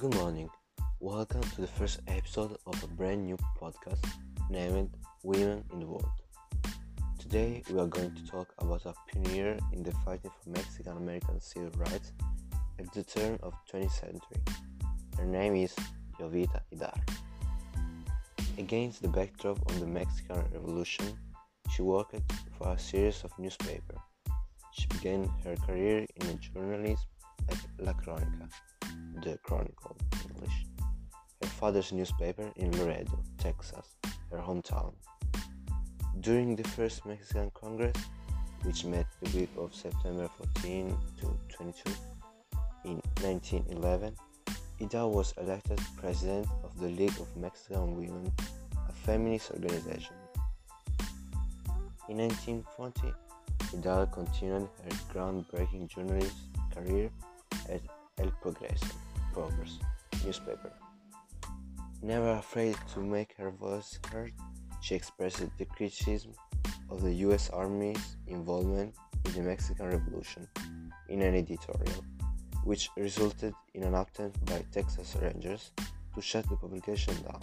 Good morning. Welcome to the first episode of a brand new podcast named Women in the World. Today we are going to talk about a pioneer in the fighting for Mexican American civil rights at the turn of 20th century. Her name is Jovita Idár. Against the backdrop of the Mexican Revolution, she worked for a series of newspapers. She began her career in journalism at La Crónica, the Chronicle English, her father's newspaper in Laredo, Texas, her hometown. During the first Mexican Congress, which met the week of September 14 to 22 in 1911, Idár was elected president of the League of Mexican Women, a feminist organization. In 1940, Idár continued her groundbreaking journalist career at El Progreso Progress newspaper. Never afraid to make her voice heard, she expressed the criticism of the US Army's involvement in the Mexican Revolution in an editorial, which resulted in an attempt by Texas Rangers to shut the publication down.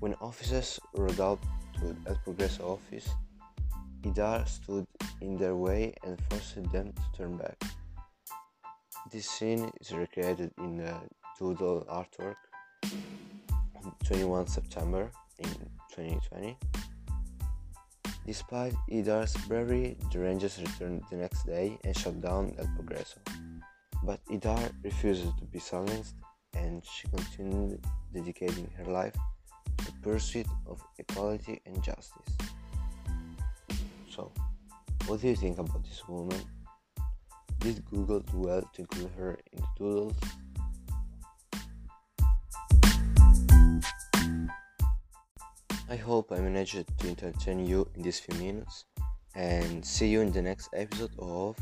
When officers rode out to El Progreso office, Idár stood in their way and forced them to turn back. This scene is recreated in uh, the doodle artwork on 21 September in 2020. Despite Idár's bravery, the Rangers returned the next day and shut down El Progreso. But Idár refused to be silenced and she continued dedicating her life to the pursuit of equality and justice. So, what do you think about this woman? Did Google do well to include her in the doodles? I hope I managed to entertain you in these few minutes and see you in the next episode of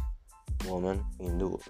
Woman in the World.